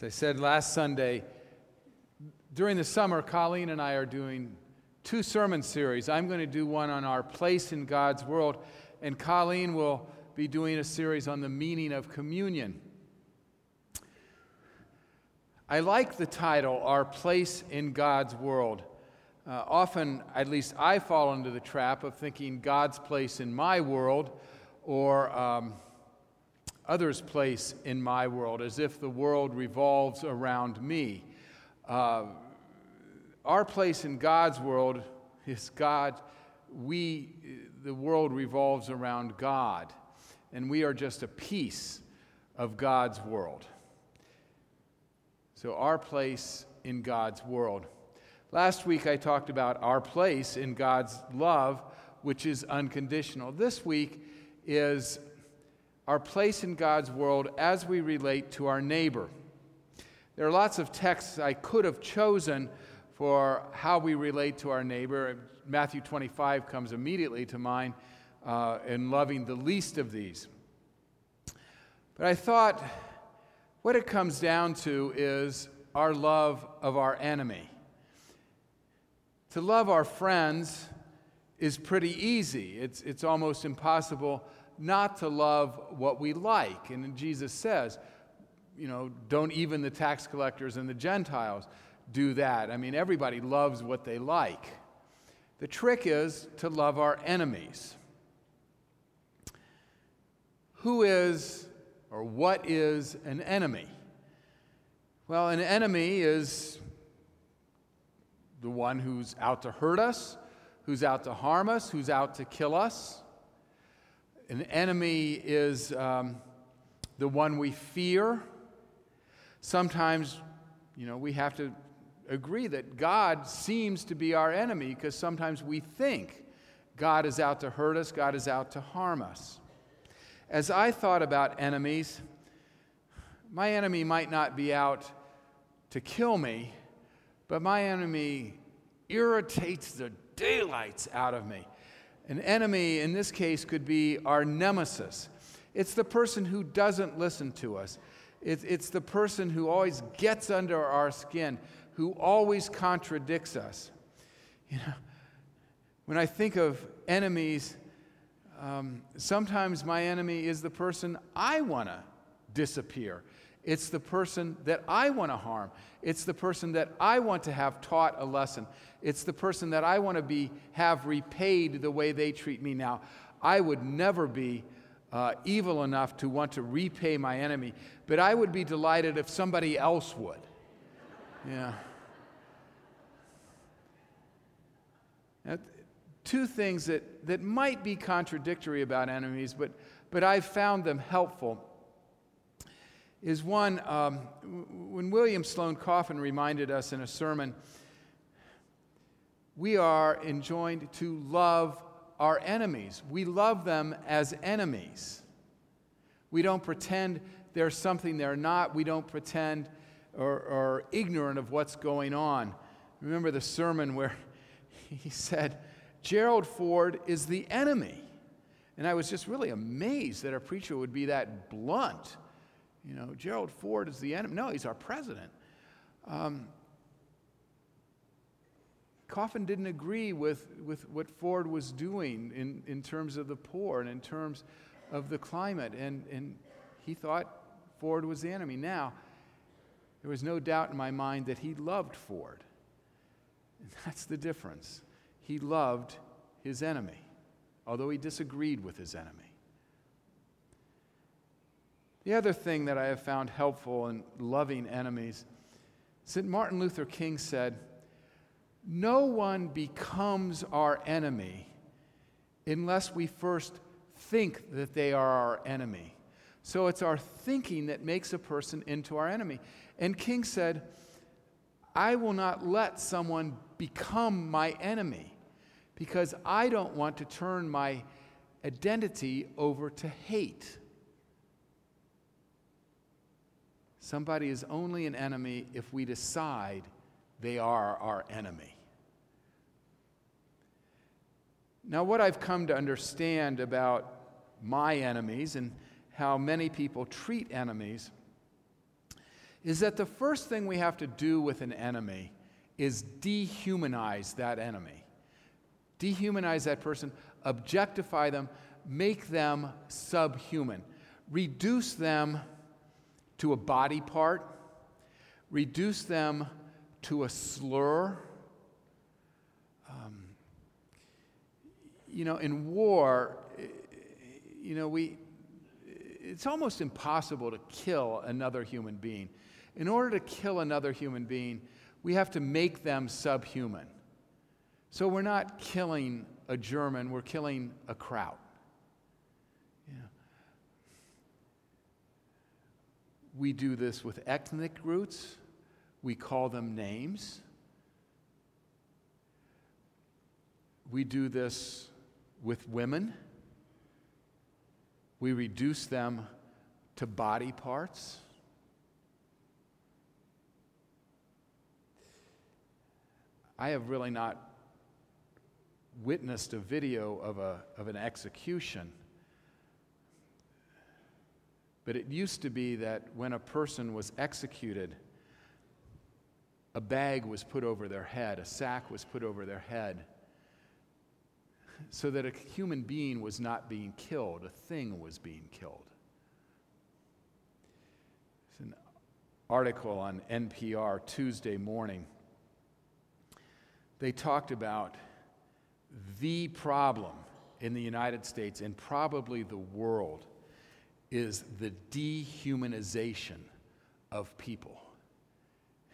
As I said last Sunday, during the summer, Colleen and I are doing two sermon series. I'm going to do one on our place in God's world, and Colleen will be doing a series on the meaning of communion. I like the title, Our Place in God's World. Uh, often, at least I fall into the trap of thinking God's place in my world or um, others' place in my world, as if the world revolves around me. Uh, our place in God's world is God. We, the world revolves around God, and we are just a piece of God's world. So, our place in God's world. Last week I talked about our place in God's love, which is unconditional. This week is our place in God's world as we relate to our neighbor. There are lots of texts I could have chosen for how we relate to our neighbor. Matthew 25 comes immediately to mind uh, in loving the least of these. But I thought what it comes down to is our love of our enemy. To love our friends is pretty easy, it's, it's almost impossible not to love what we like. And Jesus says, you know, don't even the tax collectors and the Gentiles do that. I mean, everybody loves what they like. The trick is to love our enemies. Who is or what is an enemy? Well, an enemy is the one who's out to hurt us, who's out to harm us, who's out to kill us. An enemy is um, the one we fear. Sometimes, you know, we have to agree that God seems to be our enemy because sometimes we think God is out to hurt us, God is out to harm us. As I thought about enemies, my enemy might not be out to kill me, but my enemy irritates the daylights out of me. An enemy in this case could be our nemesis. It's the person who doesn't listen to us. It's, it's the person who always gets under our skin, who always contradicts us. You know, when I think of enemies, um, sometimes my enemy is the person I want to disappear. It's the person that I want to harm. It's the person that I want to have taught a lesson. It's the person that I want to be have repaid the way they treat me now. I would never be uh, evil enough to want to repay my enemy, but I would be delighted if somebody else would. Yeah. Now, two things that, that might be contradictory about enemies, but, but I've found them helpful is one um, when William Sloane Coffin reminded us in a sermon, we are enjoined to love our enemies. We love them as enemies. We don't pretend they're something they're not. We don't pretend or, or ignorant of what's going on. Remember the sermon where he said, Gerald Ford is the enemy. And I was just really amazed that a preacher would be that blunt you know, Gerald Ford is the enemy. No, he's our president. Um, Coffin didn't agree with, with what Ford was doing in, in terms of the poor and in terms of the climate, and, and he thought Ford was the enemy. Now, there was no doubt in my mind that he loved Ford. And that's the difference. He loved his enemy, although he disagreed with his enemy. The other thing that I have found helpful in loving enemies, St. Martin Luther King said, No one becomes our enemy unless we first think that they are our enemy. So it's our thinking that makes a person into our enemy. And King said, I will not let someone become my enemy because I don't want to turn my identity over to hate. Somebody is only an enemy if we decide they are our enemy. Now, what I've come to understand about my enemies and how many people treat enemies is that the first thing we have to do with an enemy is dehumanize that enemy. Dehumanize that person, objectify them, make them subhuman, reduce them to a body part, reduce them to a slur. Um, you know, in war, you know, we, it's almost impossible to kill another human being. In order to kill another human being, we have to make them subhuman. So we're not killing a German, we're killing a Kraut. We do this with ethnic groups, we call them names. We do this with women. We reduce them to body parts. I have really not witnessed a video of, a, of an execution. But it used to be that when a person was executed, a bag was put over their head, a sack was put over their head, so that a human being was not being killed, a thing was being killed. It's an article on NPR Tuesday morning they talked about the problem in the United States and probably the world is the dehumanization of people.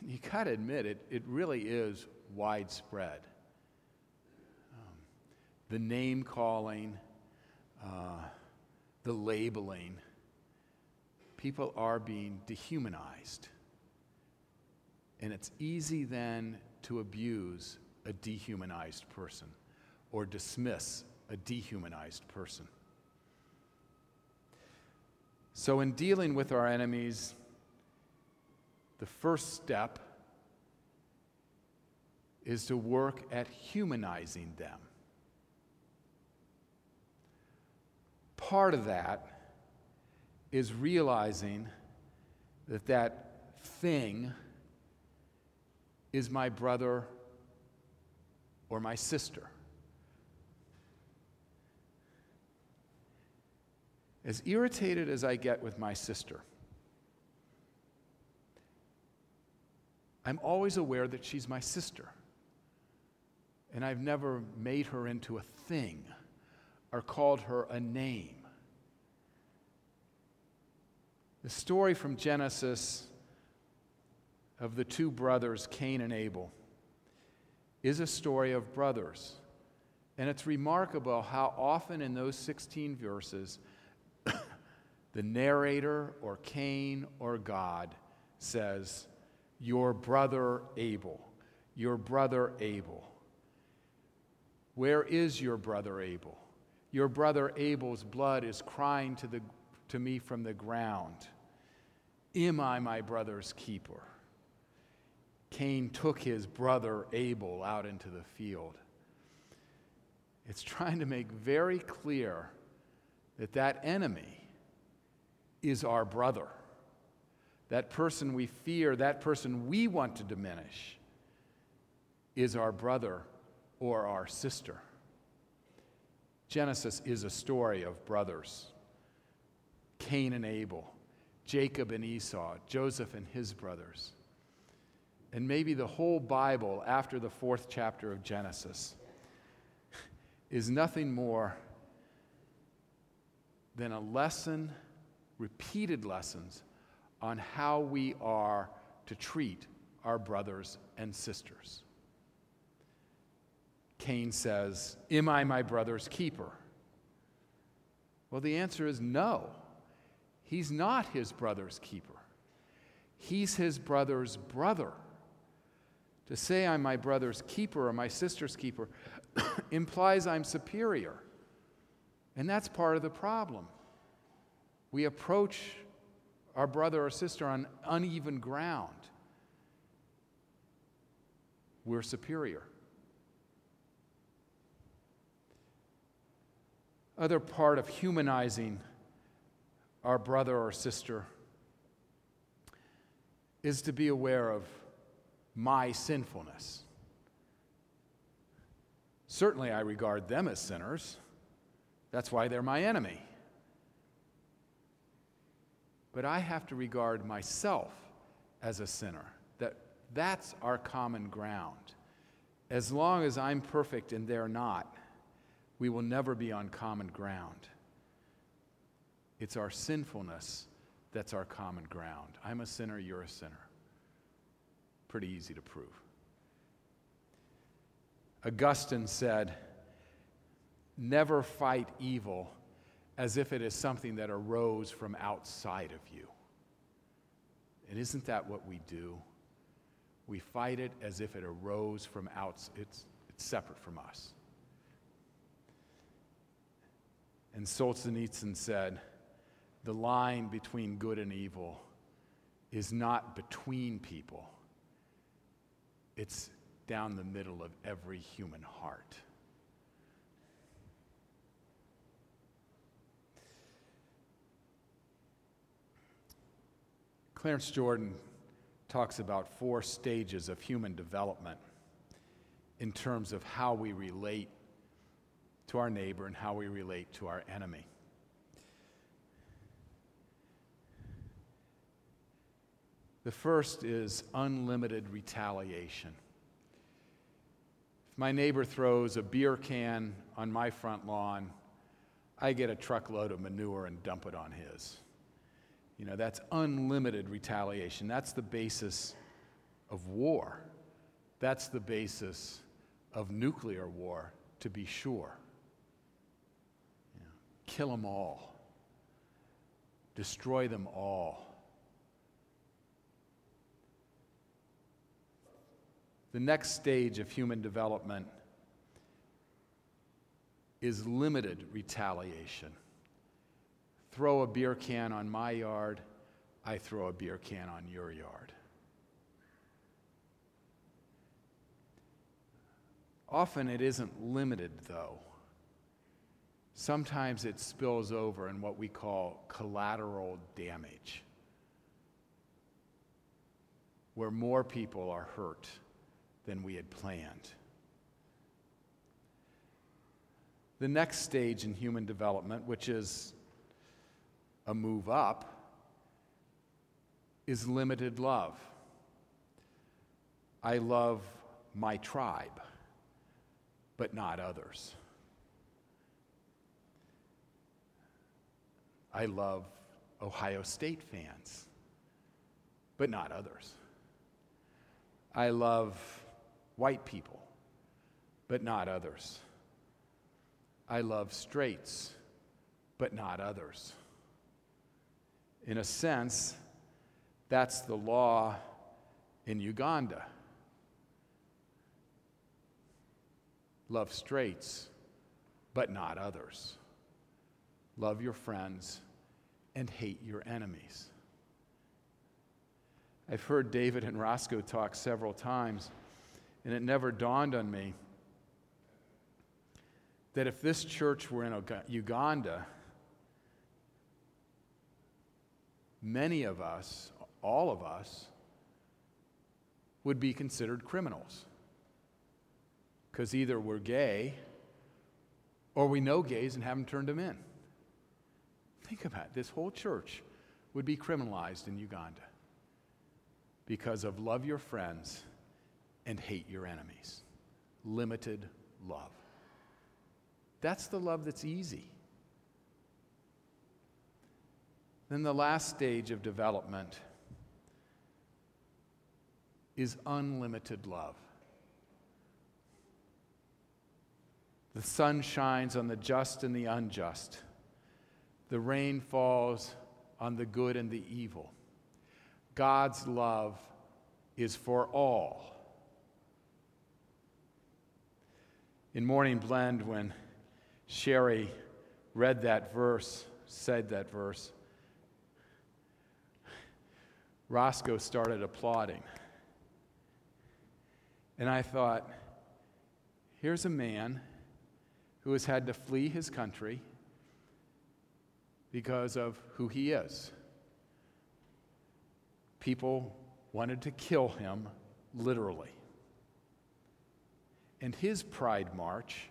And you got to admit, it, it really is widespread. Um, the name calling, uh, the labeling, people are being dehumanized. And it's easy then to abuse a dehumanized person or dismiss a dehumanized person. So, in dealing with our enemies, the first step is to work at humanizing them. Part of that is realizing that that thing is my brother or my sister. As irritated as I get with my sister, I'm always aware that she's my sister. And I've never made her into a thing or called her a name. The story from Genesis of the two brothers, Cain and Abel is a story of brothers. And it's remarkable how often in those 16 verses, the narrator or Cain or God says, Your brother Abel, your brother Abel. Where is your brother Abel? Your brother Abel's blood is crying to, the, to me from the ground. Am I my brother's keeper? Cain took his brother Abel out into the field. It's trying to make very clear that that enemy is our brother. That person we fear, that person we want to diminish, is our brother or our sister. Genesis is a story of brothers Cain and Abel, Jacob and Esau, Joseph and his brothers and maybe the whole Bible after the fourth chapter of Genesis is nothing more than a lesson, repeated lessons, on how we are to treat our brothers and sisters. Cain says, Am I my brother's keeper? Well, the answer is no. He's not his brother's keeper, he's his brother's brother. To say I'm my brother's keeper or my sister's keeper implies I'm superior. And that's part of the problem. We approach our brother or sister on uneven ground. We're superior. Other part of humanizing our brother or sister is to be aware of my sinfulness. Certainly, I regard them as sinners. That's why they're my enemy. But I have to regard myself as a sinner. That that's our common ground. As long as I'm perfect and they're not, we will never be on common ground. It's our sinfulness that's our common ground. I'm a sinner, you're a sinner. Pretty easy to prove. Augustine said, Never fight evil as if it is something that arose from outside of you. And isn't that what we do? We fight it as if it arose from outside, it's, it's separate from us. And Solzhenitsyn said, the line between good and evil is not between people, it's down the middle of every human heart. Clarence Jordan talks about four stages of human development in terms of how we relate to our neighbor and how we relate to our enemy. The first is unlimited retaliation. If my neighbor throws a beer can on my front lawn, I get a truckload of manure and dump it on his. You know, that's unlimited retaliation. That's the basis of war. That's the basis of nuclear war, to be sure. You know, kill them all, destroy them all. The next stage of human development is limited retaliation. Throw a beer can on my yard, I throw a beer can on your yard. Often it isn't limited, though. Sometimes it spills over in what we call collateral damage, where more people are hurt than we had planned. The next stage in human development, which is a move up, is limited love. I love my tribe, but not others. I love Ohio State fans, but not others. I love white people, but not others. I love straights, but not others. In a sense, that's the law in Uganda. Love straights, but not others. Love your friends and hate your enemies. I've heard David and Roscoe talk several times and it never dawned on me that if this church were in Uganda, many of us, all of us, would be considered criminals. Because either we're gay or we know gays and haven't turned them in. Think about it. This whole church would be criminalized in Uganda because of love your friends and hate your enemies. Limited love. That's the love that's easy. Then the last stage of development is unlimited love. The sun shines on the just and the unjust. The rain falls on the good and the evil. God's love is for all. in Morning Blend when Sherry read that verse, said that verse. Roscoe started applauding. And I thought, here's a man who has had to flee his country because of who he is. People wanted to kill him literally. And his pride march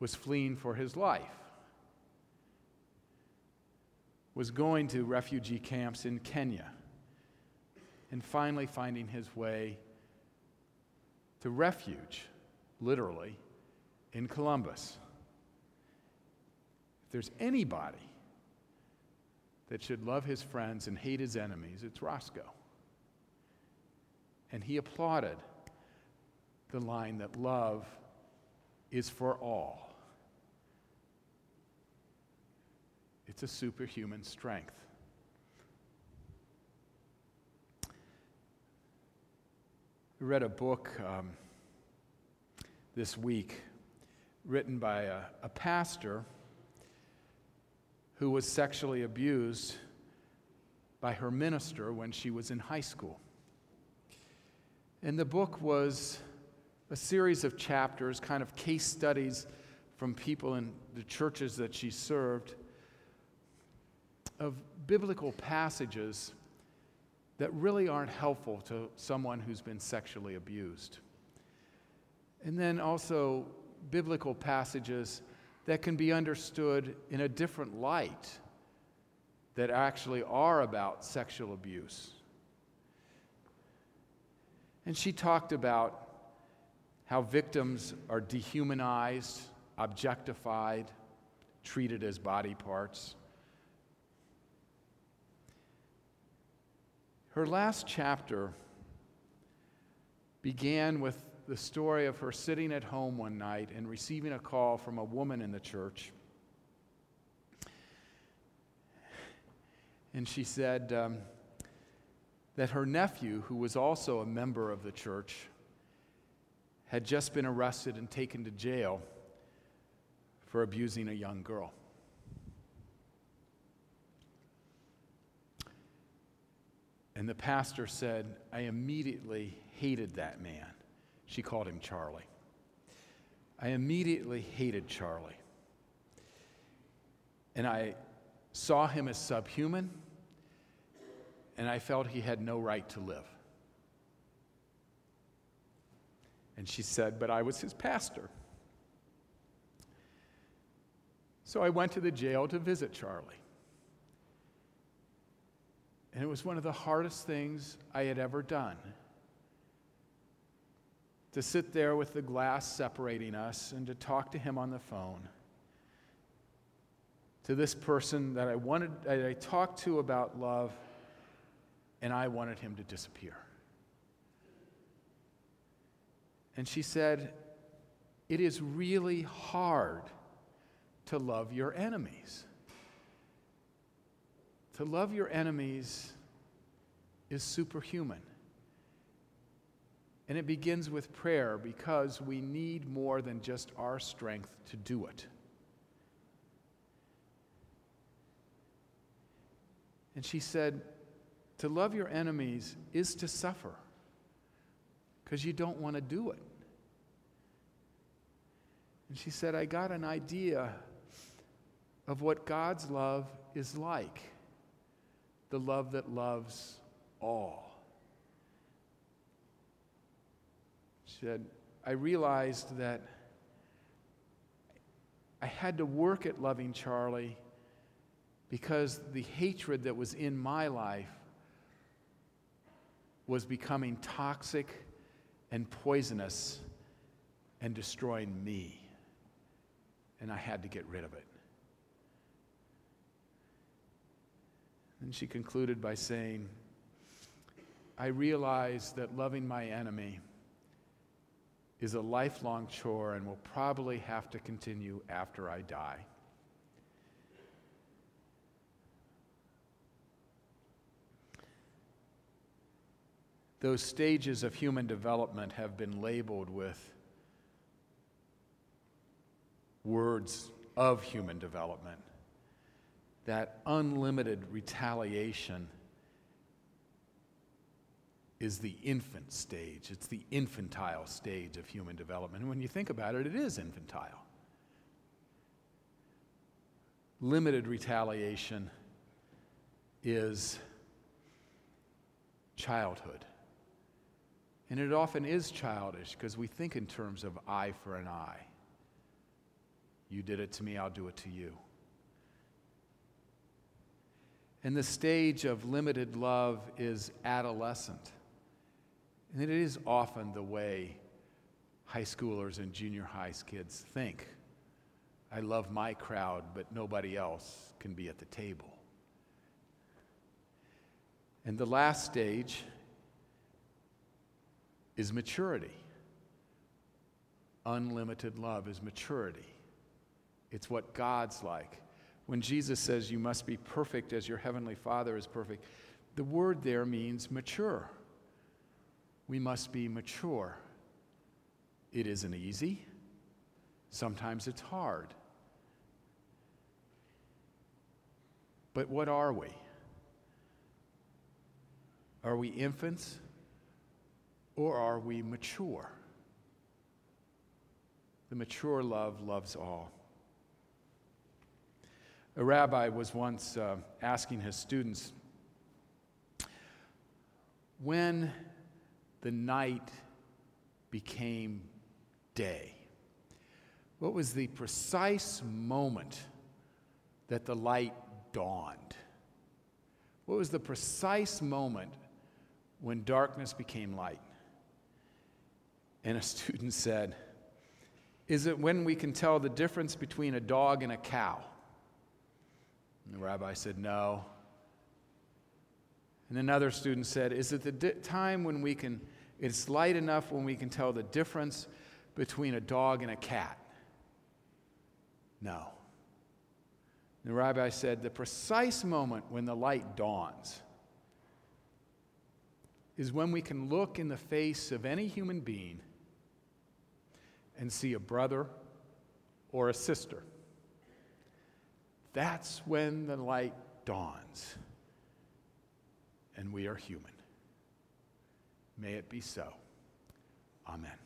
was fleeing for his life, was going to refugee camps in Kenya, and finally finding his way to refuge, literally, in Columbus. If there's anybody that should love his friends and hate his enemies, it's Roscoe. And he applauded the line that love is for all. It's a superhuman strength. I read a book um, this week written by a, a pastor who was sexually abused by her minister when she was in high school. And the book was a series of chapters, kind of case studies from people in the churches that she served, of biblical passages that really aren't helpful to someone who's been sexually abused. And then also biblical passages that can be understood in a different light that actually are about sexual abuse. And she talked about how victims are dehumanized, objectified, treated as body parts. Her last chapter began with the story of her sitting at home one night and receiving a call from a woman in the church. And she said um, that her nephew, who was also a member of the church, had just been arrested and taken to jail for abusing a young girl. And the pastor said, I immediately hated that man. She called him Charlie. I immediately hated Charlie. And I saw him as subhuman, and I felt he had no right to live. And she said, But I was his pastor. So I went to the jail to visit Charlie. And it was one of the hardest things I had ever done to sit there with the glass separating us and to talk to him on the phone. To this person that I wanted, that I talked to about love, and I wanted him to disappear. And she said, It is really hard to love your enemies. To love your enemies is superhuman. And it begins with prayer because we need more than just our strength to do it. And she said, To love your enemies is to suffer because you don't want to do it. And she said, I got an idea of what God's love is like the love that loves all. She said, I realized that I had to work at loving Charlie because the hatred that was in my life was becoming toxic and poisonous and destroying me. And I had to get rid of it. And she concluded by saying, I realize that loving my enemy is a lifelong chore and will probably have to continue after I die. Those stages of human development have been labeled with words of human development. That unlimited retaliation is the infant stage. It's the infantile stage of human development. And when you think about it, it is infantile. Limited retaliation is childhood. And it often is childish because we think in terms of eye for an eye. You did it to me, I'll do it to you. And the stage of limited love is adolescent. And it is often the way high schoolers and junior high kids think. I love my crowd, but nobody else can be at the table. And the last stage is maturity. Unlimited love is maturity. It's what God's like. When Jesus says you must be perfect as your heavenly Father is perfect, the word there means mature. We must be mature. It isn't easy, sometimes it's hard. But what are we? Are we infants or are we mature? The mature love loves all. A rabbi was once uh, asking his students when the night became day, what was the precise moment that the light dawned? What was the precise moment when darkness became light? And a student said, Is it when we can tell the difference between a dog and a cow? And the rabbi said, No. And another student said, Is it the di- time when we can, it's light enough when we can tell the difference between a dog and a cat? No. And the rabbi said, The precise moment when the light dawns is when we can look in the face of any human being and see a brother or a sister that's when the light dawns and we are human. May it be so. Amen.